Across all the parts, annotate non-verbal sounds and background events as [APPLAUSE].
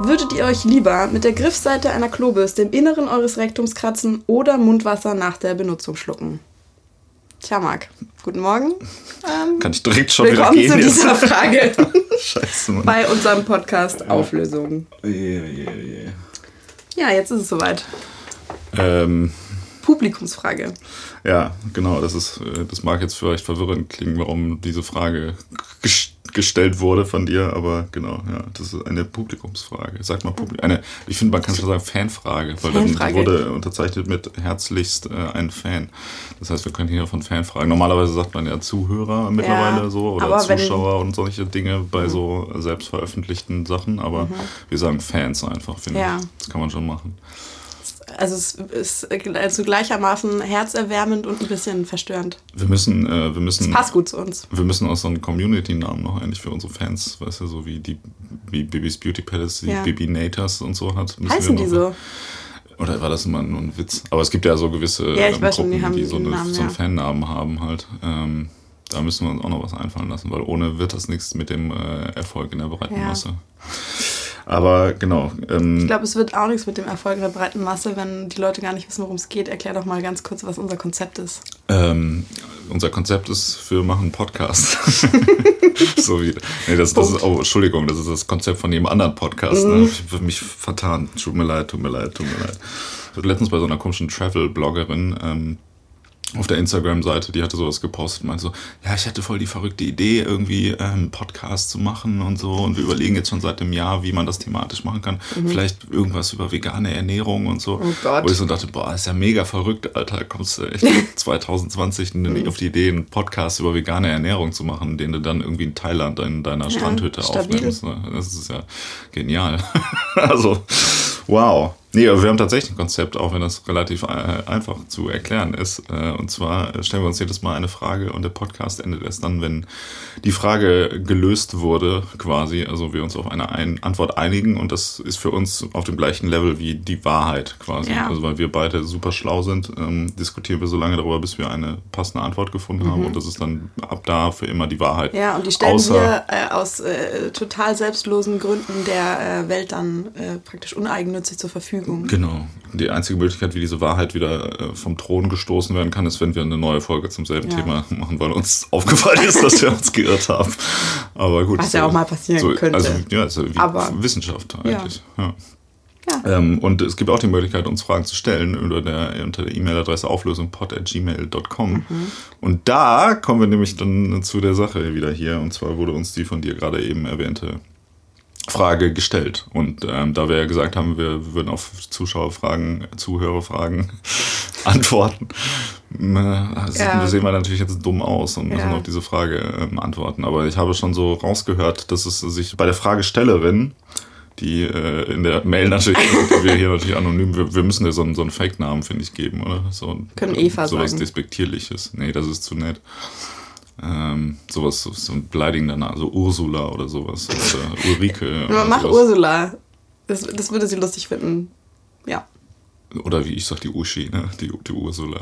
Würdet ihr euch lieber mit der Griffseite einer Klobürste im Inneren eures Rektums kratzen oder Mundwasser nach der Benutzung schlucken? Tja, Marc, guten Morgen. Ähm, Kann ich direkt schon wieder gehen? Willkommen zu dieser Frage. [LAUGHS] Scheiße, Mann. Bei unserem Podcast Auflösung. Yeah, yeah, yeah. Ja, jetzt ist es soweit. Ähm, Publikumsfrage. Ja, genau. Das, ist, äh, das mag jetzt vielleicht verwirrend klingen, warum diese Frage gestellt wurde von dir, aber genau, ja, das ist eine Publikumsfrage. Sag mal, Publikum, eine, ich finde, man kann schon sagen Fanfrage, weil Fanfrage. dann wurde unterzeichnet mit herzlichst äh, ein Fan. Das heißt, wir können hier von Fanfragen. Normalerweise sagt man ja Zuhörer mittlerweile ja, so oder Zuschauer und solche Dinge bei mhm. so selbst veröffentlichten Sachen, aber mhm. wir sagen Fans einfach, finde ja. ich. Das kann man schon machen also es ist also gleichermaßen herzerwärmend und ein bisschen verstörend. Wir müssen, äh, wir müssen. Das passt gut zu uns. Wir müssen auch so einen Community-Namen noch eigentlich für unsere Fans, weißt du, so wie die wie Bibis Beauty Palace, die ja. Bibi Nators und so hat. Heißen die so? Oder war das immer nur ein Witz? Aber es gibt ja so gewisse ja, ähm, Gruppen, schon, die, die so, eine, Namen, so einen ja. Fannamen haben halt. Ähm, da müssen wir uns auch noch was einfallen lassen, weil ohne wird das nichts mit dem äh, Erfolg in der breiten Masse. Aber genau. Ähm, ich glaube, es wird auch nichts mit dem Erfolg in der breiten Masse, wenn die Leute gar nicht wissen, worum es geht. Erklär doch mal ganz kurz, was unser Konzept ist. Ähm, unser Konzept ist, wir machen einen Podcast. [LAUGHS] [LAUGHS] so wie, nee, das, das ist, oh, Entschuldigung, das ist das Konzept von jedem anderen Podcast. Ne? Mhm. Ich habe mich vertan. Tut mir leid, tut mir leid, tut mir leid. Letztens bei so einer komischen Travel-Bloggerin ähm, auf der Instagram-Seite, die hatte sowas gepostet, meinte so, ja, ich hatte voll die verrückte Idee, irgendwie ähm, einen Podcast zu machen und so. Und wir überlegen jetzt schon seit einem Jahr, wie man das thematisch machen kann. Mhm. Vielleicht irgendwas über vegane Ernährung und so. Oh Gott. Wo ich so dachte, boah, ist ja mega verrückt, Alter. Kommst du echt 2020 [LAUGHS] mhm. auf die Idee, einen Podcast über vegane Ernährung zu machen, den du dann irgendwie in Thailand in deiner Strandhütte ja, aufnimmst. Ne? Das ist ja genial. [LAUGHS] also, wow. Nee, aber wir haben tatsächlich ein Konzept, auch wenn das relativ äh, einfach zu erklären ist. Äh, und zwar stellen wir uns jedes Mal eine Frage und der Podcast endet erst dann, wenn die Frage gelöst wurde, quasi. Also wir uns auf eine Antwort einigen und das ist für uns auf dem gleichen Level wie die Wahrheit quasi. Ja. Also weil wir beide super schlau sind, ähm, diskutieren wir so lange darüber, bis wir eine passende Antwort gefunden mhm. haben und das ist dann ab da für immer die Wahrheit. Ja, und die stellen Außer, wir äh, aus äh, total selbstlosen Gründen der äh, Welt dann äh, praktisch uneigennützig zur Verfügung. Verfügung. Genau. Die einzige Möglichkeit, wie diese Wahrheit wieder äh, vom Thron gestoßen werden kann, ist, wenn wir eine neue Folge zum selben ja. Thema machen, weil uns aufgefallen ist, dass wir uns geirrt haben. Aber gut. Was ja auch mal passieren so, könnte. Also, ja, ja wie Aber, Wissenschaft eigentlich. Ja. ja. Ja. Ähm, und es gibt auch die Möglichkeit, uns Fragen zu stellen unter der unter der E-Mail-Adresse auflösungpod.gmail.com. Mhm. Und da kommen wir nämlich dann zu der Sache wieder hier. Und zwar wurde uns die von dir gerade eben erwähnte Frage gestellt. Und ähm, da wir ja gesagt haben, wir würden auf Zuschauerfragen, Zuhörerfragen [LAUGHS] antworten, äh, ja. sehen wir natürlich jetzt dumm aus und müssen ja. auf diese Frage ähm, antworten. Aber ich habe schon so rausgehört, dass es sich bei der Fragestellerin, die äh, in der Mail natürlich, [LAUGHS] wir hier natürlich anonym, wir, wir müssen ja so einen, so einen Fake-Namen, finde ich, geben, oder? So, Können Eva so was sagen. Despektierliches. Nee, das ist zu nett. Ähm, sowas, so ein beleidigender Name, so Ursula oder sowas. Oder [LAUGHS] Ulrike. Oder Mach sowas. Ursula. Das, das würde sie lustig finden. Ja. Oder wie ich sag, die Uschi, ne? Die, die Ursula.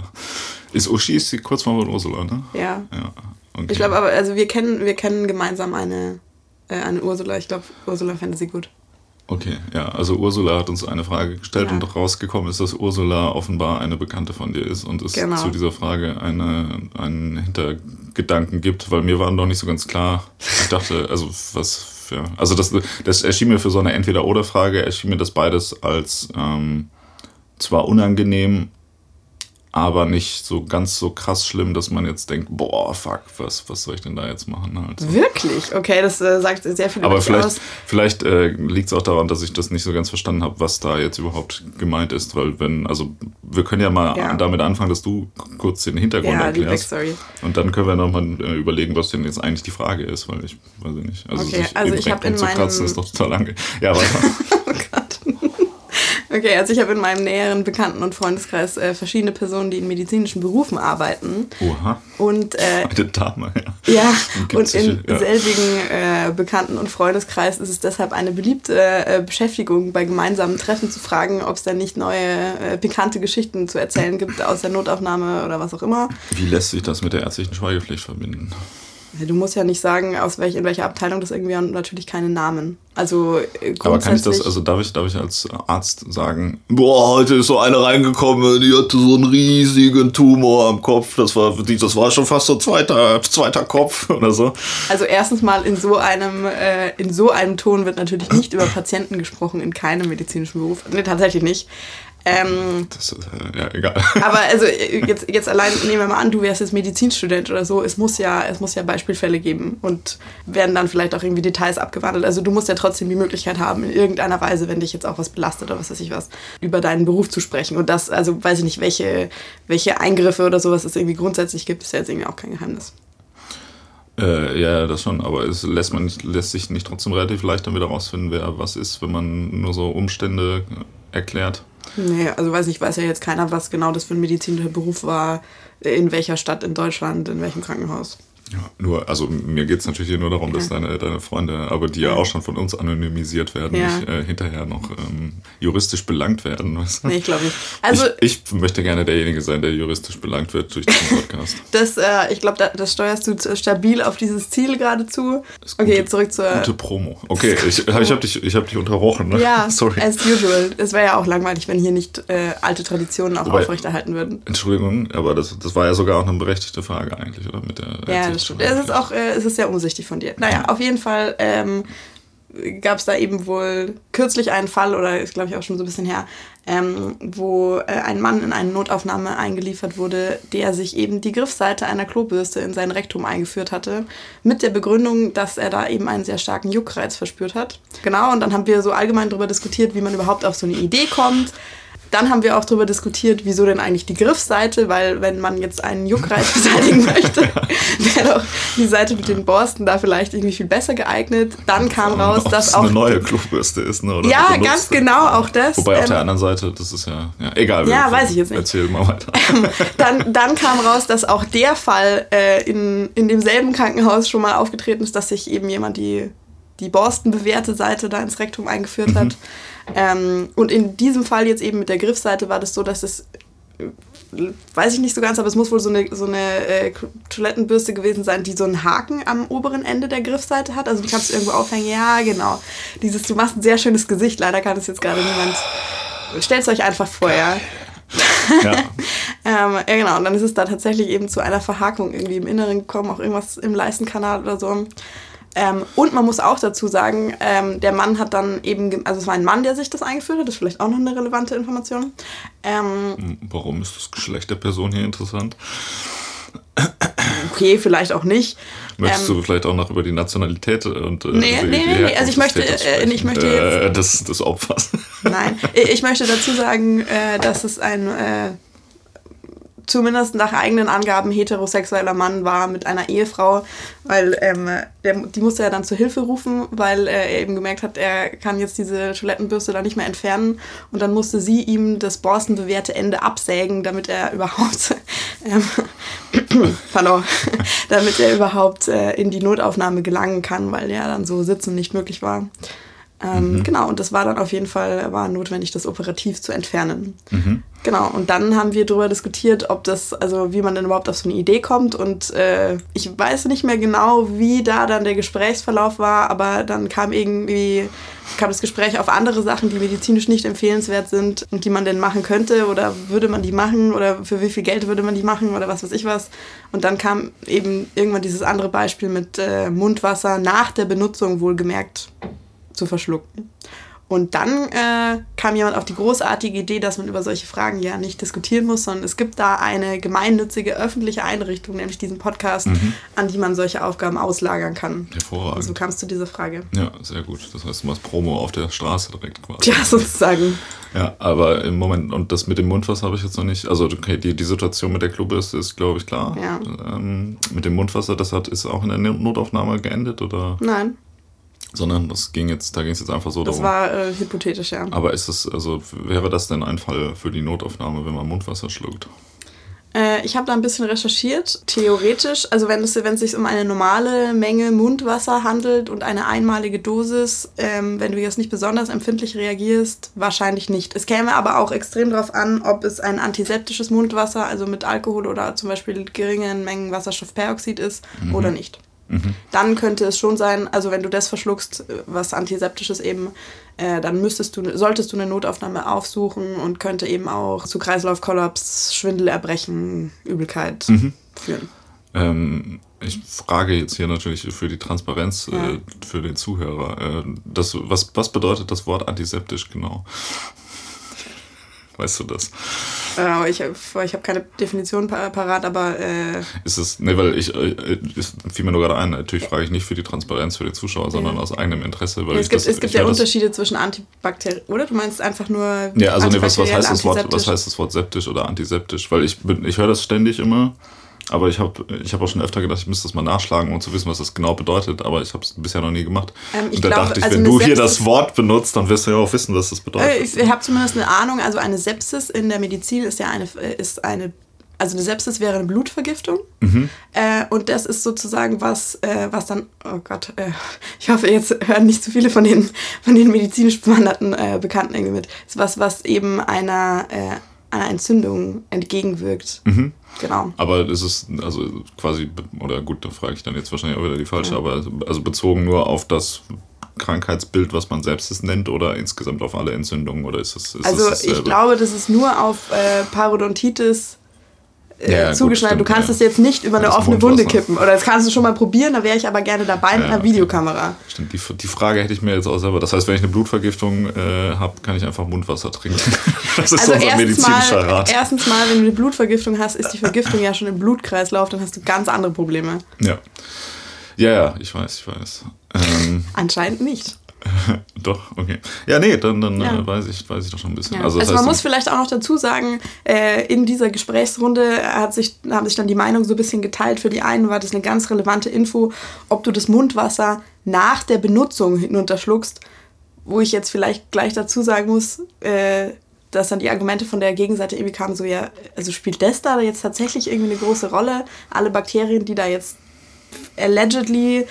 Ist Uschi ist die Kurzform von Ursula, ne? Ja. ja. Okay. Ich glaube aber, also wir kennen, wir kennen gemeinsam eine, äh, eine Ursula. Ich glaube, Ursula fände sie gut. Okay, ja, also Ursula hat uns eine Frage gestellt ja. und rausgekommen ist, dass Ursula offenbar eine Bekannte von dir ist und es genau. zu dieser Frage eine, einen Hintergedanken gibt, weil mir war noch nicht so ganz klar. Ich dachte, also was für, also das, das erschien mir für so eine Entweder-Oder-Frage, erschien mir das beides als ähm, zwar unangenehm, aber nicht so ganz so krass schlimm, dass man jetzt denkt, boah, fuck, was, was soll ich denn da jetzt machen? Halt so. Wirklich? Okay, das äh, sagt sehr viel Aber vielleicht, aus. vielleicht äh, liegt es auch daran, dass ich das nicht so ganz verstanden habe, was da jetzt überhaupt gemeint ist, weil wenn, also wir können ja mal ja. damit anfangen, dass du kurz den Hintergrund ja, erklärst. Die Und dann können wir nochmal äh, überlegen, was denn jetzt eigentlich die Frage ist, weil ich weiß nicht. Also, okay, also ich habe in meinem... Kratzen ist doch total lange. Ja, weiter. [LAUGHS] Okay, also ich habe in meinem näheren Bekannten- und Freundeskreis äh, verschiedene Personen, die in medizinischen Berufen arbeiten. Oha. Und, äh, [LAUGHS] Eine Dame, ja. Ja, und im ja. selbigen äh, Bekannten- und Freundeskreis ist es deshalb eine beliebte äh, Beschäftigung, bei gemeinsamen Treffen zu fragen, ob es da nicht neue, äh, pikante Geschichten zu erzählen gibt aus der Notaufnahme oder was auch immer. Wie lässt sich das mit der ärztlichen Schweigepflicht verbinden? Du musst ja nicht sagen, aus welch, in welcher Abteilung das irgendwie und natürlich keine Namen. Also äh, Aber kann ich das, also darf ich, darf ich als Arzt sagen, boah, heute ist so eine reingekommen, die hatte so einen riesigen Tumor am Kopf, das war, das war schon fast so zweiter, zweiter Kopf oder so. Also erstens mal in so einem, äh, in so einem Ton wird natürlich nicht über Patienten gesprochen in keinem medizinischen Beruf. Nee, tatsächlich nicht. Ähm, das ist, äh, ja, egal. [LAUGHS] Aber also jetzt, jetzt allein nehmen wir mal an, du wärst jetzt Medizinstudent oder so, es muss ja, es muss ja Beispielfälle geben und werden dann vielleicht auch irgendwie Details abgewandelt. Also du musst ja trotzdem die Möglichkeit haben, in irgendeiner Weise, wenn dich jetzt auch was belastet oder was weiß ich was, über deinen Beruf zu sprechen. Und das, also weiß ich nicht, welche, welche Eingriffe oder sowas es irgendwie grundsätzlich gibt, ist ja jetzt irgendwie auch kein Geheimnis. Äh, ja, das schon, aber es lässt, man nicht, lässt sich nicht trotzdem relativ leicht dann wieder rausfinden, wer was ist, wenn man nur so Umstände erklärt. Nee, also weiß nicht, weiß ja jetzt keiner, was genau das für ein medizinischer Beruf war, in welcher Stadt in Deutschland, in welchem Krankenhaus. Ja, nur, also mir geht es natürlich hier nur darum, dass deine, deine Freunde, aber die ja auch schon von uns anonymisiert werden, ja. nicht äh, hinterher noch ähm, juristisch belangt werden. [LAUGHS] Weißt du? Nee, ich glaube nicht. Also, ich, ich, möchte gerne derjenige sein, der juristisch belangt wird durch diesen Podcast. [LAUGHS] das, äh, ich glaube, da, das steuerst du stabil auf dieses Ziel geradezu. Okay, jetzt zurück zur. Gute Promo. Okay, ich, ich habe dich, hab dich unterbrochen. Ne? Ja, [LAUGHS] Sorry. as usual. Es wäre ja auch langweilig, wenn hier nicht äh, alte Traditionen auch Wobei, aufrechterhalten würden. Entschuldigung, aber das, das war ja sogar auch eine berechtigte Frage eigentlich, oder? Mit der ja, das stimmt. Es ist auch äh, es ist sehr umsichtig von dir. Naja, auf jeden Fall ähm, gab es da eben wohl kürzlich einen Fall, oder ist glaube ich auch schon so ein bisschen her, ähm, wo äh, ein Mann in eine Notaufnahme eingeliefert wurde, der sich eben die Griffseite einer Klobürste in sein Rektum eingeführt hatte, mit der Begründung, dass er da eben einen sehr starken Juckreiz verspürt hat. Genau, und dann haben wir so allgemein darüber diskutiert, wie man überhaupt auf so eine Idee kommt. Dann haben wir auch darüber diskutiert, wieso denn eigentlich die Griffseite, weil wenn man jetzt einen Juckreiz [LAUGHS] beseitigen möchte, wäre doch die Seite mit den Borsten da vielleicht irgendwie viel besser geeignet. Dann kam raus, Ob dass auch eine neue Klobürste ist, ne? Oder ja, ganz genau, auch das. Wobei auf ähm, der anderen Seite, das ist ja, ja egal. Ja, weiß ich jetzt nicht. Erzähl mal weiter. dann, dann kam raus, dass auch der Fall äh, in, in demselben Krankenhaus schon mal aufgetreten ist, dass sich eben jemand die die borstenbewehrte Seite da ins Rektum eingeführt mhm. hat. Ähm, und in diesem Fall jetzt eben mit der Griffseite war das so, dass es, weiß ich nicht so ganz, aber es muss wohl so eine, so eine äh, Toilettenbürste gewesen sein, die so einen Haken am oberen Ende der Griffseite hat. Also die kannst du irgendwo aufhängen. Ja, genau. Dieses, du machst ein sehr schönes Gesicht. Leider kann es jetzt gerade niemand. Stellt es euch einfach vor, ja. [LAUGHS] Ja. ähm, ja, genau. Und dann ist es da tatsächlich eben zu einer Verhakung irgendwie im Inneren gekommen, auch irgendwas im Leistenkanal oder so. Ähm, und man muss auch dazu sagen, ähm, der Mann hat dann eben, also es war ein Mann, der sich das eingeführt hat, das ist vielleicht auch noch eine relevante Information. Ähm, Warum ist das Geschlecht der Person hier interessant? Okay, vielleicht auch nicht. Möchtest ähm, du vielleicht auch noch über die Nationalität und äh, nee, die, nee, die nee, also ich möchte, äh, ich möchte jetzt, äh, des, des Opfers. Nein, [LAUGHS] ich möchte dazu sagen, äh, dass es ein äh, zumindest nach eigenen Angaben heterosexueller Mann war mit einer Ehefrau, weil ähm, der, die musste er dann zur Hilfe rufen, weil er eben gemerkt hat, er kann jetzt diese Toilettenbürste da nicht mehr entfernen und dann musste sie ihm das borstenbewehrte Ende absägen, damit er überhaupt [LAUGHS] ähm, [COUGHS] pardon, [LAUGHS] damit er überhaupt äh, in die Notaufnahme gelangen kann, weil ja dann so sitzen nicht möglich war. Ähm, mhm. Genau, und das war dann auf jeden Fall war notwendig, das operativ zu entfernen. Mhm. Genau, und dann haben wir darüber diskutiert, ob das, also wie man denn überhaupt auf so eine Idee kommt. Und äh, ich weiß nicht mehr genau, wie da dann der Gesprächsverlauf war, aber dann kam irgendwie, kam das Gespräch auf andere Sachen, die medizinisch nicht empfehlenswert sind und die man denn machen könnte oder würde man die machen oder für wie viel Geld würde man die machen oder was weiß ich was. Und dann kam eben irgendwann dieses andere Beispiel mit äh, Mundwasser nach der Benutzung wohlgemerkt zu verschlucken. Und dann äh, kam jemand auf die großartige Idee, dass man über solche Fragen ja nicht diskutieren muss, sondern es gibt da eine gemeinnützige öffentliche Einrichtung, nämlich diesen Podcast, mhm. an die man solche Aufgaben auslagern kann. Hervorragend. So kamst du diese Frage. Ja, sehr gut. Das heißt, du machst Promo auf der Straße direkt quasi. Ja, sozusagen. Ja, aber im Moment, und das mit dem Mundwasser habe ich jetzt noch nicht. Also, okay, die, die Situation mit der Klobürste ist, glaube ich, klar. Ja. Ähm, mit dem Mundwasser, das hat, ist auch in der Notaufnahme geendet, oder? Nein sondern das ging jetzt, da ging es jetzt einfach so das darum. Das war äh, hypothetisch, ja. Aber ist es, also wäre das denn ein Fall für die Notaufnahme, wenn man Mundwasser schluckt? Äh, ich habe da ein bisschen recherchiert. Theoretisch, also wenn es, wenn es sich um eine normale Menge Mundwasser handelt und eine einmalige Dosis, ähm, wenn du jetzt nicht besonders empfindlich reagierst, wahrscheinlich nicht. Es käme aber auch extrem darauf an, ob es ein antiseptisches Mundwasser, also mit Alkohol oder zum Beispiel geringen Mengen Wasserstoffperoxid ist mhm. oder nicht. Dann könnte es schon sein, also wenn du das verschluckst, äh, was antiseptisches eben, äh, dann müsstest du, solltest du eine Notaufnahme aufsuchen und könnte eben auch zu Kreislaufkollaps, Schwindel, Erbrechen, Übelkeit führen. Ähm, ich frage jetzt hier natürlich für die Transparenz Ja. äh, für den Zuhörer. Äh, das, was, was bedeutet das Wort antiseptisch genau? Weißt du das? Äh, ich, ich habe keine Definition pa- parat, aber äh, Ist es, ne, weil ich, äh, es fiel mir nur gerade ein, natürlich frage ich nicht für die Transparenz für die Zuschauer, sondern aus eigenem Interesse, weil es ich gibt, das, es gibt ja Unterschiede zwischen Antibakterien, oder? Du meinst einfach nur Ja, also nee, was, was, heißt das Wort, was heißt das Wort septisch oder antiseptisch? Weil ich, bin- ich höre das ständig immer, aber ich habe ich hab auch schon öfter gedacht, ich müsste das mal nachschlagen, um zu wissen, was das genau bedeutet, aber ich habe es bisher noch nie gemacht. Ähm, ich Und da glaube, dachte ich, also wenn du hier das Wort benutzt, dann wirst du ja auch wissen, was das bedeutet. Äh, Ich habe zumindest eine Ahnung, also eine Sepsis in der Medizin ist ja eine, äh, ist eine also eine Sepsis wäre eine Blutvergiftung. Mhm. Äh, und das ist sozusagen was, äh, was dann, oh Gott, äh, ich hoffe, jetzt hören nicht zu viele von den, von den medizinisch bewanderten äh, Bekannten irgendwie mit. ist was, was eben einer, einer Entzündung entgegenwirkt. Mhm. Genau. Aber es ist also quasi, oder gut, da frage ich dann jetzt wahrscheinlich auch wieder die falsche, aber also bezogen nur auf das Krankheitsbild, was man selbst es nennt, oder insgesamt auf alle Entzündungen, oder ist es ist Also es ich glaube, das ist nur auf äh, Parodontitis äh, Ja, gut, zugeschneidert. stimmt, du kannst ja. es jetzt nicht über eine Das offene. Wunde kippen. Oder das kannst du schon mal probieren, da wäre ich aber gerne dabei mit Ja, einer okay. Videokamera. Stimmt, die, die Frage hätte ich mir jetzt auch selber. Das heißt, wenn ich eine Blutvergiftung äh, habe, kann ich einfach Mundwasser trinken. [LAUGHS] Das ist Also unser erstens medizinischer mal, Rat. erstens mal, wenn du eine Blutvergiftung hast, ist die Vergiftung ja schon im Blutkreislauf, dann hast du ganz andere Probleme. Ja. ja, ja, ich weiß, ich weiß. Ähm, Anscheinend nicht. [LAUGHS] doch, okay. Ja, nee, dann, dann Ja. äh, weiß, ich, weiß ich doch schon ein bisschen. Ja. Also, Also, man muss vielleicht auch noch dazu sagen, äh, in dieser Gesprächsrunde hat sich, haben sich dann die Meinungen so ein bisschen geteilt. Für die einen war das eine ganz relevante Info, ob du das Mundwasser nach der Benutzung hinunterschluckst, wo ich jetzt vielleicht gleich dazu sagen muss, äh, dass dann die Argumente von der Gegenseite irgendwie kamen, so ja, also spielt das da jetzt tatsächlich irgendwie eine große Rolle? Alle Bakterien, die da jetzt allegedly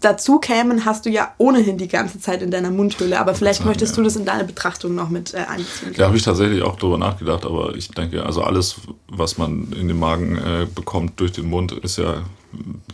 dazu kämen, hast du ja ohnehin die ganze Zeit in deiner Mundhöhle. Aber vielleicht sagen, möchtest ja. du das in deine Betrachtung noch mit äh, einbeziehen. Da habe ich tatsächlich auch drüber nachgedacht, aber ich denke, also alles, was man in den Magen äh, bekommt durch den Mund, ist ja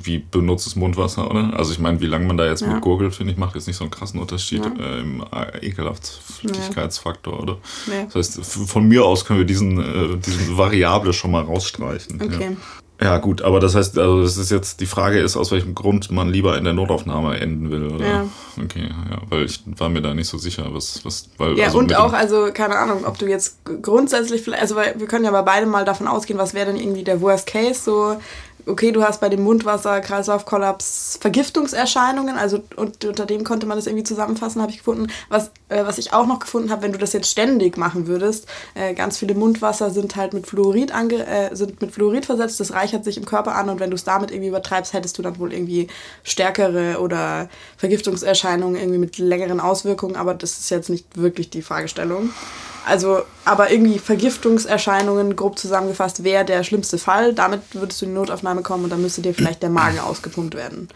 wie benutztes Mundwasser, oder? Also ich meine, wie lange man da jetzt Ja. mit gurgelt, finde ich, macht jetzt nicht so einen krassen Unterschied Ja. äh, im äh, Ekelhaftigkeitsfaktor, oder? Nee. Das heißt, von mir aus können wir diesen, äh, diesen Variable schon mal rausstreichen. Okay. Ja. Gut, aber das heißt, also das ist jetzt, die Frage ist, aus welchem Grund man lieber in der Notaufnahme enden will, oder? Ja. Okay, ja, weil ich war mir da nicht so sicher, was, was, weil. Ja, also und auch, also keine Ahnung, ob du jetzt grundsätzlich vielleicht, also weil wir können ja bei beidem mal davon ausgehen, was wäre denn irgendwie der Worst Case, so, okay, du hast bei dem Mundwasser, Kreislaufkollaps Vergiftungserscheinungen, also und unter dem konnte man das irgendwie zusammenfassen, habe ich gefunden. Was, äh, was ich auch noch gefunden habe, wenn du das jetzt ständig machen würdest, äh, ganz viele Mundwasser sind halt mit Fluorid ange, äh, sind mit Fluorid versetzt, das reichert sich im Körper an und wenn du es damit irgendwie übertreibst, hättest du dann wohl irgendwie stärkere oder Vergiftungserscheinungen irgendwie mit längeren Auswirkungen, aber das ist jetzt nicht wirklich die Fragestellung. Also, aber irgendwie Vergiftungserscheinungen, grob zusammengefasst, wäre der schlimmste Fall. Damit würdest du in die Notaufnahme kommen und dann müsste dir vielleicht der Magen [CLEARS THROAT] ausgepumpt werden.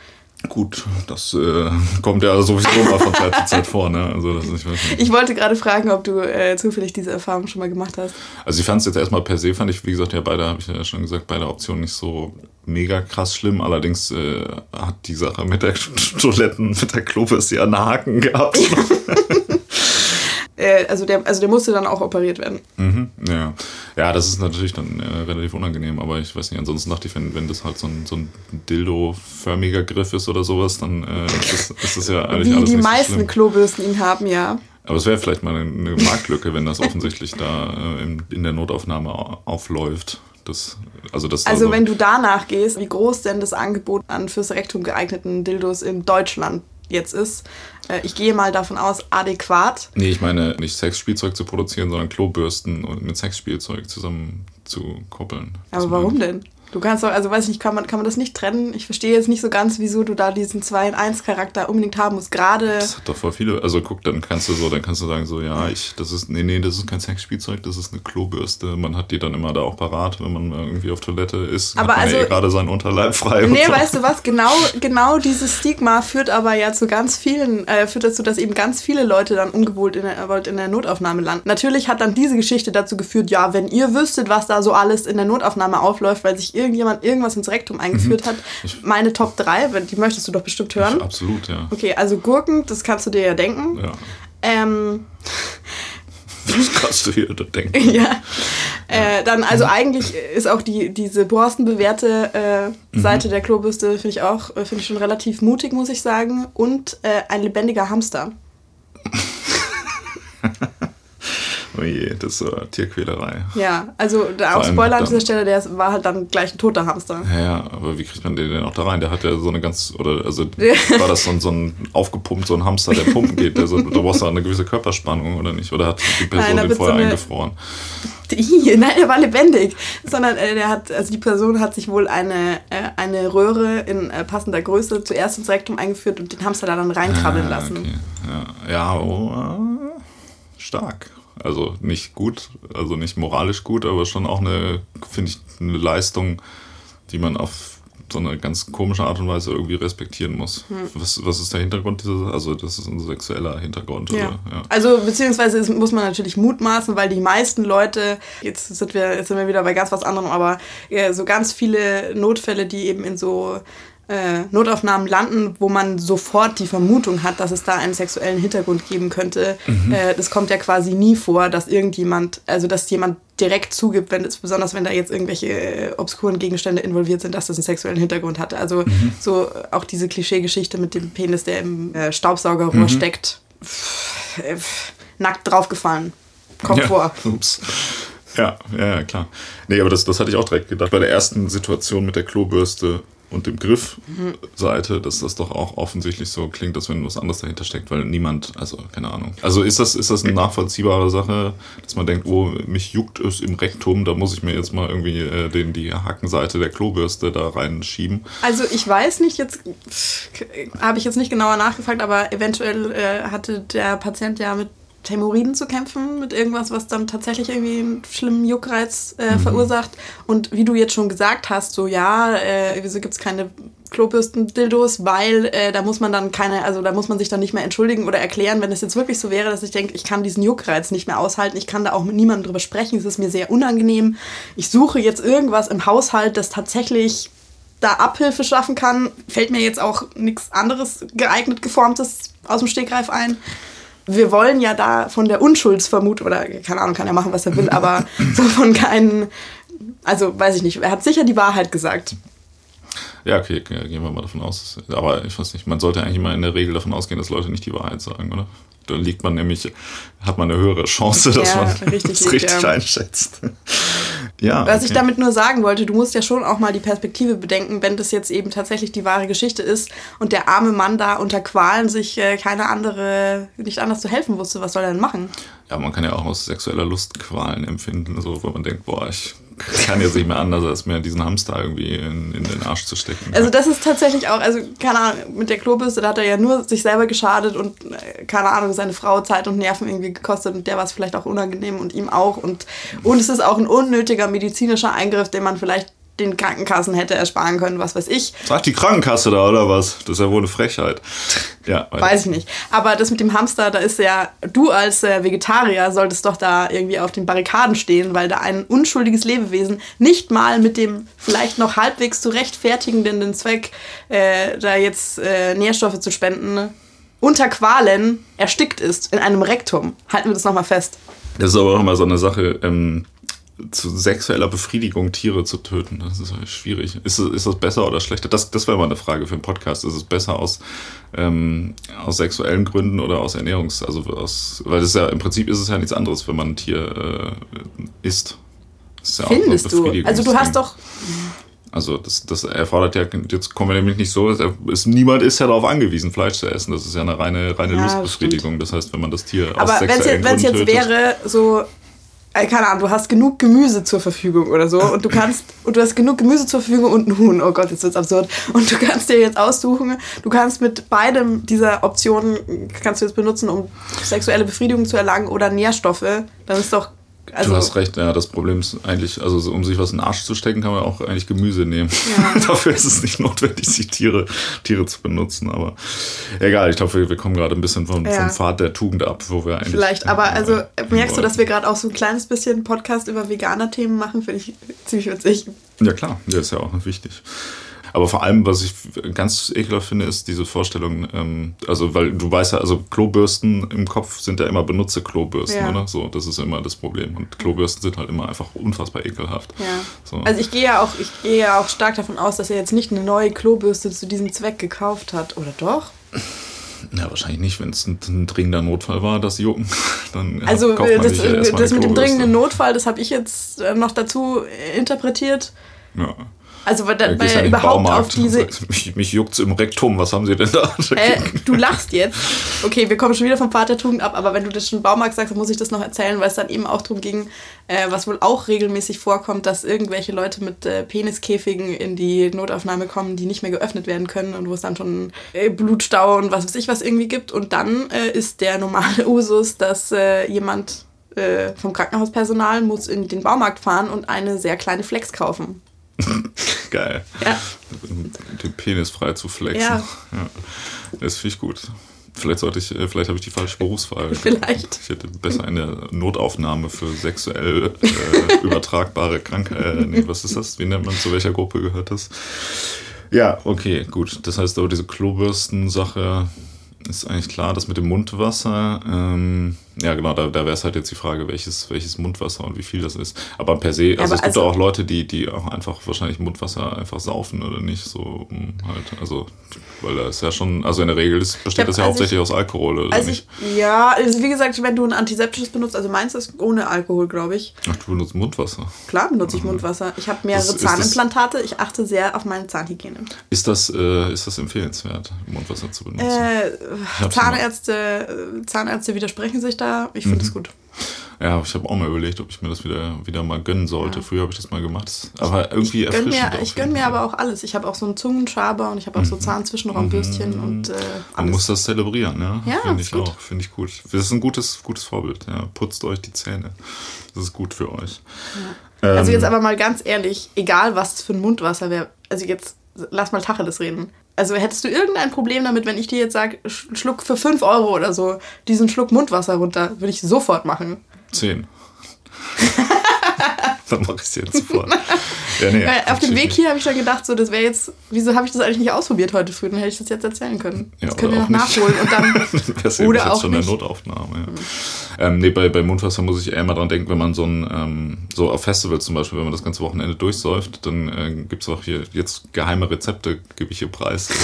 Gut, das äh, kommt ja sowieso mal von Zeit zu [LAUGHS] Zeit vor, ne? Also, das, ich. Ich wollte gerade fragen, ob du äh, zufällig diese Erfahrung schon mal gemacht hast. Also ich fand es jetzt erstmal per se, fand ich, wie gesagt, ja, beide, habe ich ja schon gesagt, beide Optionen nicht so mega krass schlimm. Allerdings äh, hat die Sache mit der [LAUGHS] Toiletten, mit der Klobürste ja einen Haken gehabt. [LAUGHS] Äh, also, der, also der musste dann auch operiert werden. mhm, ja. ja, das ist natürlich dann äh, relativ unangenehm, aber ich weiß nicht, ansonsten dachte ich, wenn, wenn das halt so ein, so ein Dildo-förmiger Griff ist oder sowas, dann äh, ist, das, ist das ja eigentlich Wie alles die nicht so meisten schlimm. Klobürsten ihn haben, ja. Aber es wäre vielleicht mal eine, Marktlücke, wenn das offensichtlich da äh, in, in der Notaufnahme au- aufläuft. Das, also das Also wenn du danach gehst, wie groß denn das Angebot an fürs Rektum geeigneten Dildos in Deutschland jetzt ist, ich gehe mal davon aus, adäquat. Nee, ich meine nicht Sexspielzeug zu produzieren, sondern Klobürsten und mit Sexspielzeug zusammen zu koppeln. Aber warum denn? Du kannst doch, also weiß ich nicht, kann man, kann man das nicht trennen? Ich verstehe jetzt nicht so ganz, wieso du da diesen 2 in 1 Charakter unbedingt haben musst. Gerade. Das hat doch voll viele. Also guck, dann kannst du so, dann kannst du sagen so, ja, ich, das ist, nee, nee, das ist kein Sexspielzeug, das ist eine Klobürste. Man hat die dann immer da auch parat, wenn man irgendwie auf Toilette ist. Aber also- ja eh gerade seinen Unterleib frei. Nee, so. weißt du was? Genau, [LAUGHS] genau dieses Stigma führt aber ja zu ganz vielen, äh, führt dazu, dass eben ganz viele Leute dann ungewollt in der, in der Notaufnahme landen. Natürlich hat dann diese Geschichte dazu geführt, ja, wenn ihr wüsstet, was da so alles in der Notaufnahme aufläuft, weil sich irgendjemand irgendwas ins Rektum eingeführt Mhm. hat. Meine Top 3, die möchtest du doch bestimmt hören. Absolut, ja. Okay, also Gurken, das kannst du dir ja denken. ja. Ähm, [LAUGHS] Das kannst du hier denken. [LAUGHS] ja. Äh, dann, also eigentlich ist auch die, diese borstenbewehrte äh, Mhm. Seite der Klobürste, finde ich auch, äh, finde ich schon relativ mutig, muss ich sagen. Und äh, ein lebendiger Hamster. Oh je, das ist äh, Tierquälerei. Ja, also allem Spoiler an dieser Stelle, der ist- war halt dann gleich ein toter Hamster. Ja, ja, aber wie kriegt man den denn auch da rein? Der hat ja so eine ganz, oder also [LAUGHS] war das so ein, so ein aufgepumpt, so ein Hamster, der pumpen geht, der so, da brauchst du eine gewisse Körperspannung oder nicht? Oder hat die Person Nein, den wird so vorher eine- eingefroren? [LAUGHS] Nein, er war lebendig. Sondern äh, der hat, also die Person hat sich wohl eine, äh, eine Röhre in äh, passender Größe zuerst ins Rektum eingeführt und den Hamster da dann reinkrabbeln Ah, lassen. okay. Ja, ja oh, äh, stark. Also nicht gut, also nicht moralisch gut, aber schon auch eine, finde ich, eine Leistung, die man auf so eine ganz komische Art und Weise irgendwie respektieren muss. Hm. Was, was ist der Hintergrund dieser, also das ist ein sexueller Hintergrund, Ja. oder? Ja. Also beziehungsweise es muss man natürlich mutmaßen, weil die meisten Leute, jetzt sind wir, jetzt sind wir wieder bei ganz was anderem, aber äh, so ganz viele Notfälle, die eben in so äh, Notaufnahmen landen, wo man sofort die Vermutung hat, dass es da einen sexuellen Hintergrund geben könnte. Äh, das kommt ja quasi nie vor, dass irgendjemand, also dass jemand direkt zugibt, wenn es, besonders wenn da jetzt irgendwelche äh, obskuren Gegenstände involviert sind, dass das einen sexuellen Hintergrund hatte. Also so äh, auch diese Klischeegeschichte mit dem Penis, der im äh, Staubsaugerrohr steckt. Pff, äh, pff, nackt draufgefallen. Kommt ja. vor. Ups. Ja, ja, ja, klar. Nee, aber das, das hatte ich auch direkt gedacht. Bei der ersten Situation mit der Klobürste und dem Griffseite, dass das doch auch offensichtlich so klingt, als wenn was anderes dahinter steckt, weil niemand, also keine Ahnung. Also ist das, ist das eine nachvollziehbare Sache, dass man denkt, oh, mich juckt es im Rektum, da muss ich mir jetzt mal irgendwie äh, den, die Hackenseite der Klobürste da reinschieben. Also ich weiß nicht, jetzt habe ich jetzt nicht genauer nachgefragt, aber eventuell äh, hatte der Patient ja mit Hämorrhoiden zu kämpfen, mit irgendwas, was dann tatsächlich irgendwie einen schlimmen Juckreiz äh, verursacht. Und wie du jetzt schon gesagt hast, so ja, äh, wieso gibt es keine Klobürsten-Dildos, weil äh, da muss man dann keine, also da muss man sich dann nicht mehr entschuldigen oder erklären, wenn es jetzt wirklich so wäre, dass ich denke, ich kann diesen Juckreiz nicht mehr aushalten, ich kann da auch mit niemandem drüber sprechen, es ist mir sehr unangenehm. Ich suche jetzt irgendwas im Haushalt, das tatsächlich da Abhilfe schaffen kann, fällt mir jetzt auch nichts anderes geeignet geformtes aus dem Stegreif ein. Wir wollen ja da von der Unschuldsvermutung, oder keine Ahnung, kann er machen, was er will, aber [LAUGHS] so von keinen, also weiß ich nicht, er hat sicher die Wahrheit gesagt. Ja, okay, gehen wir mal davon aus. Aber ich weiß nicht, man sollte eigentlich immer in der Regel davon ausgehen, dass Leute nicht die Wahrheit sagen, oder? Da liegt man nämlich, hat man eine höhere Chance, dass Ja, man richtig [LAUGHS] das liegt, richtig ja. einschätzt. Ja. Was ich damit nur sagen wollte, du musst ja schon auch mal die Perspektive bedenken, wenn das jetzt eben tatsächlich die wahre Geschichte ist und der arme Mann da unter Qualen sich äh, keine andere, nicht anders zu helfen wusste, was soll er denn machen? Ja, man kann ja auch aus sexueller Lust Qualen empfinden, so, wo man denkt, boah, ich kann jetzt nicht mehr anders, als mir diesen Hamster irgendwie in, in den Arsch zu stecken. Also das ist tatsächlich auch, also keine Ahnung, mit der Klobürste, da hat er ja nur sich selber geschadet und äh, keine Ahnung, seine Frau Zeit und Nerven irgendwie gekostet und der war es vielleicht auch unangenehm und ihm auch und, und es ist auch ein unnötiger medizinischer Eingriff, den man vielleicht den Krankenkassen hätte ersparen können, was weiß ich. Sagt die Krankenkasse da, oder was? Das ist ja wohl eine Frechheit. [LAUGHS] Ja, weil- Weiß ich nicht. Aber das mit dem Hamster, da ist ja, du als äh, Vegetarier solltest doch da irgendwie auf den Barrikaden stehen, weil da ein unschuldiges Lebewesen nicht mal mit dem vielleicht noch halbwegs zu rechtfertigenden Zweck, äh, da jetzt äh, Nährstoffe zu spenden, unter Qualen erstickt ist in einem Rektum. Halten wir das nochmal fest. Das ist aber auch immer so eine Sache, ähm, zu sexueller Befriedigung Tiere zu töten. Das ist halt schwierig. Ist, ist das besser oder schlechter? Das, das wäre mal eine Frage für einen Podcast. Ist es besser aus, ähm, aus sexuellen Gründen oder aus Ernährungs-, also aus, weil das ist ja, im Prinzip ist es ja nichts anderes, wenn man ein Tier äh, isst. Ja auch so Findest du? Also du hast doch, Also das, das erfordert ja, jetzt kommen wir nämlich nicht so, ist, niemand ist ja darauf angewiesen, Fleisch zu essen. Das ist ja eine reine, reine Ja, Lustbefriedigung. Das heißt, wenn man das Tier aus aber wenn es sexuellen jetzt, jetzt wäre, so, keine Ahnung, du hast genug Gemüse zur Verfügung oder so und du kannst, und du hast genug Gemüse zur Verfügung und ein Huhn, oh Gott, jetzt wird's absurd. Und du kannst dir jetzt aussuchen, du kannst mit beidem dieser Optionen, kannst du jetzt benutzen, um sexuelle Befriedigung zu erlangen oder Nährstoffe, dann ist doch, also, du hast recht, ja, das Problem ist eigentlich, also so, um sich was in den Arsch zu stecken, kann man auch eigentlich Gemüse nehmen. Ja. [LAUGHS] Dafür ist es nicht notwendig, sich Tiere, Tiere zu benutzen. Aber egal, ich glaube, wir, wir kommen gerade ein bisschen vom, Ja. vom Pfad der Tugend ab, wo wir eigentlich. Vielleicht, aber also merkst du, dass wir gerade auch so ein kleines bisschen Podcast über Veganer-Themen machen? Finde ich ziemlich witzig. Ja klar, der ist ja auch wichtig. Aber vor allem, was ich ganz ekelhaft finde, ist diese Vorstellung, ähm, also weil du weißt ja, also Klobürsten im Kopf sind ja immer benutze Klobürsten, ja. oder? So, das ist immer das Problem. Und Klobürsten sind halt immer einfach unfassbar ekelhaft. Ja. So. Also ich gehe ja auch, ich gehe ja auch stark davon aus, dass er jetzt nicht eine neue Klobürste zu diesem Zweck gekauft hat, oder doch? Ja, wahrscheinlich nicht, wenn es ein, ein, dringender Notfall war, das Jucken. [LAUGHS] Dann also das, ja das mit dem dringenden Notfall, das habe ich jetzt äh, noch dazu interpretiert. Ja. Also weil, da, weil ja überhaupt auf diese. Mich, mich juckt im Rektum, was haben Sie denn da? Äh, du lachst jetzt. Okay, wir kommen schon wieder vom Vatertugend ab, aber wenn du das schon Baumarkt sagst, dann muss ich das noch erzählen, weil es dann eben auch darum ging, äh, was wohl auch regelmäßig vorkommt, dass irgendwelche Leute mit äh, Peniskäfigen in die Notaufnahme kommen, die nicht mehr geöffnet werden können und wo es dann schon äh, Blutstau und was weiß ich was irgendwie gibt. Und dann äh, ist der normale [LAUGHS] Usus, dass äh, jemand vom Krankenhauspersonal muss in den Baumarkt fahren und eine sehr kleine Flex kaufen. [LAUGHS] Geil. Ja. Den Penis frei zu flexen. Ja. ja. Das finde ich gut. Vielleicht sollte ich, äh, vielleicht habe ich die falsche Berufswahl. [LAUGHS] Vielleicht. Ich hätte besser eine Notaufnahme für sexuell äh, [LAUGHS] übertragbare Krankheiten. Äh, nee, was ist das? Wie nennt man, zu welcher Gruppe gehört das? Ja, okay, gut. Das heißt aber diese Klobürsten-Sache, ist eigentlich klar, das mit dem Mundwasser, ähm, ja genau, da, da wäre es halt jetzt die Frage, welches, welches Mundwasser und wie viel das ist. Aber per se, also Aber es gibt also, auch Leute, die, die auch einfach wahrscheinlich Mundwasser einfach saufen oder nicht, so halt, also, weil da ist ja schon, also in der Regel ist, besteht hab, das ja also hauptsächlich ich, aus Alkohol oder also nicht? Ich, ja, also wie gesagt, wenn du ein antiseptisches benutzt, also meins ist ohne Alkohol, glaube ich. Ach, du benutzt Mundwasser? Klar benutze ich mhm. Mundwasser. Ich habe mehrere das, Zahnimplantate, ich achte sehr auf meine Zahnhygiene. Ist das, äh, ist das empfehlenswert, Mundwasser zu benutzen? Äh, Zahnärzte, Zahnärzte widersprechen sich da. Ich finde es mhm. gut. Ja, ich habe auch mal überlegt, ob ich mir das wieder, wieder mal gönnen sollte. Ja. Früher habe ich das mal gemacht. Aber irgendwie ich gönn mir, Ich gönne mir aber auch alles. Ich habe auch so einen Zungenschaber und ich habe auch so mhm. Zahnzwischenraumbürstchen mhm. und äh, alles. Man muss das zelebrieren, ne? Ja, Finde ich gut. auch. Finde ich gut. Das ist ein gutes, gutes Vorbild. Ja. Putzt euch die Zähne. Das ist gut für euch. Ja. Ähm, also jetzt aber mal ganz ehrlich, egal was für ein Mundwasser wäre, also jetzt lass mal Tacheles reden. Also hättest du irgendein Problem damit, wenn ich dir jetzt sage, Schluck für 5 Euro oder so, diesen Schluck Mundwasser runter, würde ich sofort machen. 10. [LAUGHS] [LAUGHS] Dann mache ich es jetzt sofort. [LAUGHS] Ja, nee, auf dem Weg hier habe ich schon gedacht, so, das wäre jetzt, wieso habe ich das eigentlich nicht ausprobiert heute früh? Dann hätte ich das jetzt erzählen können. Ja, das können wir noch nachholen und dann. [LAUGHS] das oder jetzt auch schon nicht. der Notaufnahme. Ja. Mhm. Ähm, nee, bei, bei Mundwasser muss ich eher mal dran denken, wenn man so ein, ähm, so auf Festivals zum Beispiel, wenn man das ganze Wochenende durchsäuft, dann äh, gibt es auch hier jetzt geheime Rezepte, gebe ich hier preis. Äh,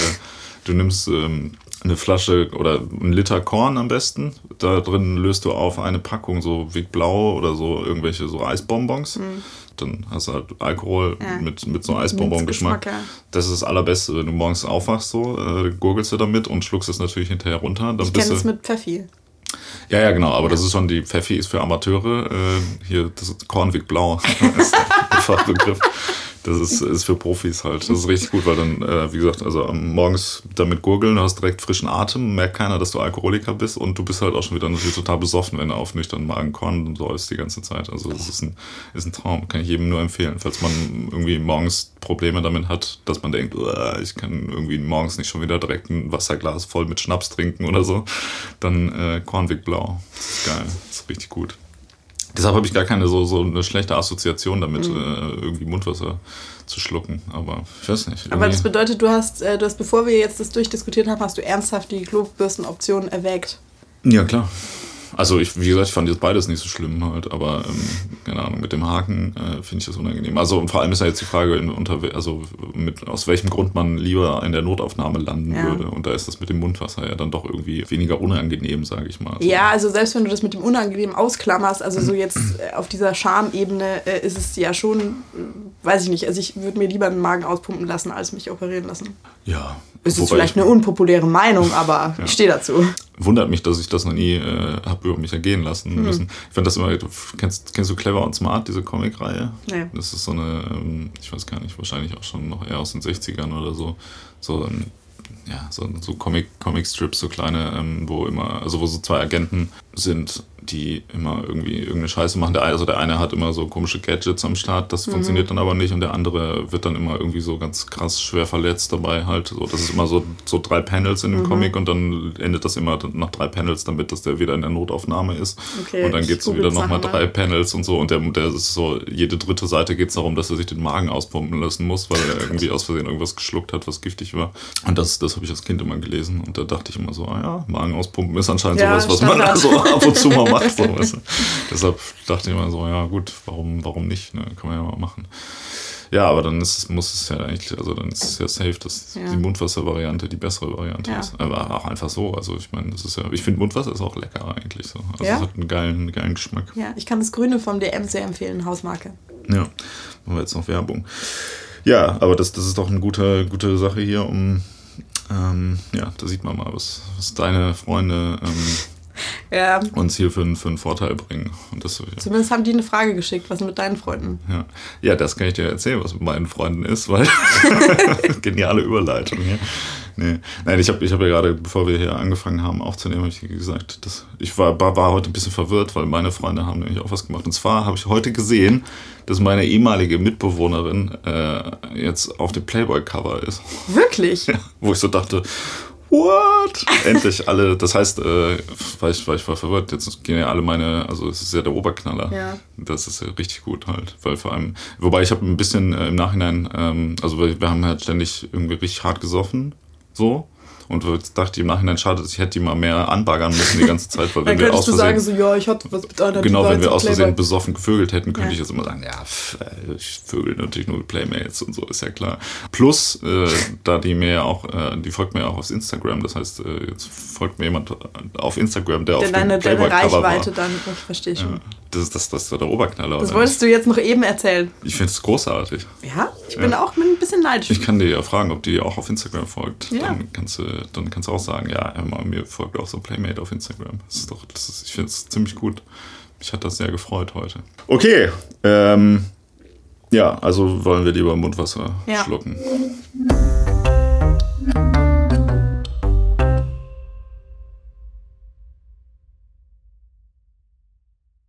du nimmst ähm, eine Flasche oder ein Liter Korn am besten. Da drin löst du auf eine Packung so Weg Blau oder so irgendwelche so Eisbonbons. Mhm. Dann hast du halt Alkohol ja. mit, mit so Eisbonbon-Geschmack. Ja. Das ist das Allerbeste. Wenn du morgens aufwachst, so, äh, gurgelst du damit und schluckst es natürlich hinterher runter. Dann ich kenne es mit Pfeffi. Ja, ja, genau, aber ja. das ist schon die Pfeffi ist für Amateure. Äh, hier, das ist Kornweg Blau. [LAUGHS] das ist ein Fachbegriff. Das ist, ist für Profis halt. Das ist richtig gut, weil dann, äh, wie gesagt, also morgens damit gurgeln, du hast direkt frischen Atem, merkt keiner, dass du Alkoholiker bist und du bist halt auch schon wieder natürlich total besoffen, wenn du auf nüchternen Magen und säufst die ganze Zeit. Also das ist ein, ist ein Traum, kann ich jedem nur empfehlen. Falls man irgendwie morgens Probleme damit hat, dass man denkt, ich kann irgendwie morgens nicht schon wieder direkt ein Wasserglas voll mit Schnaps trinken oder so, dann äh, Kornweg Blau. Das ist geil, das ist richtig gut. Deshalb habe ich gar keine so, so eine schlechte Assoziation damit, mhm. äh, irgendwie Mundwasser zu schlucken. Aber ich weiß nicht. Irgendwie. Aber das bedeutet, du hast, äh, du hast, bevor wir jetzt das durchdiskutiert haben, hast du ernsthaft die Klobürstenoption erwägt. Ja, klar. Also ich, wie gesagt, ich fand jetzt beides nicht so schlimm halt, aber ähm, keine Ahnung, mit dem Haken äh, finde ich das unangenehm. Also und vor allem ist ja jetzt die Frage, in, unter, also mit, aus welchem Grund man lieber in der Notaufnahme landen ja. würde. Und da ist das mit dem Mundwasser ja dann doch irgendwie weniger unangenehm, sage ich mal. Also, ja, also selbst wenn du das mit dem Unangenehm ausklammerst, also so jetzt äh, auf dieser Schamebene äh, ist es ja schon, äh, weiß ich nicht, also ich würde mir lieber einen Magen auspumpen lassen, als mich operieren lassen. Ja. Es ist vielleicht eine unpopuläre Meinung, aber [LAUGHS] ja. ich stehe dazu wundert mich, dass ich das noch nie äh, habe über mich ergehen lassen hm. müssen. Ich fand das immer, kennst, kennst du Clever und Smart, diese Comicreihe? Nee. Das ist so eine, ähm, ich weiß gar nicht, wahrscheinlich auch schon noch eher aus den 60ern oder so. So ein ja, so, so Comic, Comic-Strips, so kleine, ähm, wo immer, also wo so zwei Agenten sind, die immer irgendwie irgendeine Scheiße machen. Der, also der eine hat immer so komische Gadgets am Start, das mhm. funktioniert dann aber nicht und der andere wird dann immer irgendwie so ganz krass schwer verletzt dabei halt. So, das ist immer so, so drei Panels in dem mhm. Comic und dann endet das immer nach drei Panels damit, dass der wieder in der Notaufnahme ist. Okay, und dann geht es wieder nochmal drei Panels und so und der, der ist so, jede dritte Seite geht es darum, dass er sich den Magen auspumpen lassen muss, weil er irgendwie aus Versehen irgendwas geschluckt hat, was giftig war. Und das, das habe ich als Kind immer gelesen und da dachte ich immer so, ah ja, Magen auspumpen ist anscheinend ja, sowas, was Standard. man [LAUGHS] so ab und zu mal macht. So, weißt du? Deshalb dachte ich immer so, ja gut, warum, warum nicht? Ne? Kann man ja mal machen. Ja, aber dann ist, muss es ja eigentlich, also dann ist es ja safe, dass ja. die Mundwasser-Variante die bessere Variante ja. ist. Aber auch einfach so. Also ich meine, das ist ja, ich finde Mundwasser ist auch lecker eigentlich so. Also ja? es hat einen geilen, geilen Geschmack. Ja, ich kann das Grüne vom DM sehr empfehlen, Hausmarke. Ja, machen wir jetzt noch Werbung. Ja, aber das, das ist doch eine gute, gute Sache hier, um ähm, ja, da sieht man mal, was, was deine Freunde ähm, ja. uns hier für, für einen Vorteil bringen. Und das, ja. Zumindest haben die eine Frage geschickt, was mit deinen Freunden? Ja. ja, das kann ich dir erzählen, was mit meinen Freunden ist, weil [LAUGHS] geniale Überleitung hier. Nee. Nein, ich habe ich hab ja gerade, bevor wir hier angefangen haben aufzunehmen, habe ich gesagt, dass ich war, war, heute ein bisschen verwirrt, weil meine Freunde haben nämlich auch was gemacht. Und zwar habe ich heute gesehen, dass meine ehemalige Mitbewohnerin äh, jetzt auf dem Playboy-Cover ist. Wirklich? Ja, wo ich so dachte, what? Endlich alle, das heißt, äh, weil, ich, weil ich war verwirrt, jetzt gehen ja alle meine, also es ist ja der Oberknaller. Ja. Das ist ja richtig gut halt, weil vor allem, wobei ich habe ein bisschen äh, im Nachhinein, ähm, also wir, wir haben halt ständig irgendwie richtig hart gesoffen, so, und dachte im Nachhinein, schade, ich hätte die mal mehr anbaggern müssen die ganze Zeit, weil [LAUGHS] wenn wir aus Versehen, sagen, so, ja, ich hatte was mit einer Genau, wenn wir aus Versehen besoffen gevögelt hätten, könnte ja. ich jetzt immer sagen, ja, pff, ich vögel natürlich nur mit Playmates und so, ist ja klar. Plus, äh, da die mir ja auch, äh, die folgt mir ja auch auf Instagram, das heißt, äh, jetzt folgt mir jemand auf Instagram, der, der auf deine, dem Playboy-Cover war. dann, ich verstehe schon. Ja, das ist das, das der Oberknaller. Das wolltest du jetzt noch eben erzählen. Ich finde es großartig. Ja? Ich bin auch ein bisschen neidisch. Ich kann dir ja fragen, ob die auch auf Instagram folgt. Ja. Dann kannst du dann kannst du auch sagen, ja, mir folgt auch so Playmate auf Instagram. Das ist doch, das ist, ich finde es ziemlich gut. Mich hat das sehr gefreut heute. Okay, ähm, ja, also wollen wir lieber Mundwasser ja. schlucken.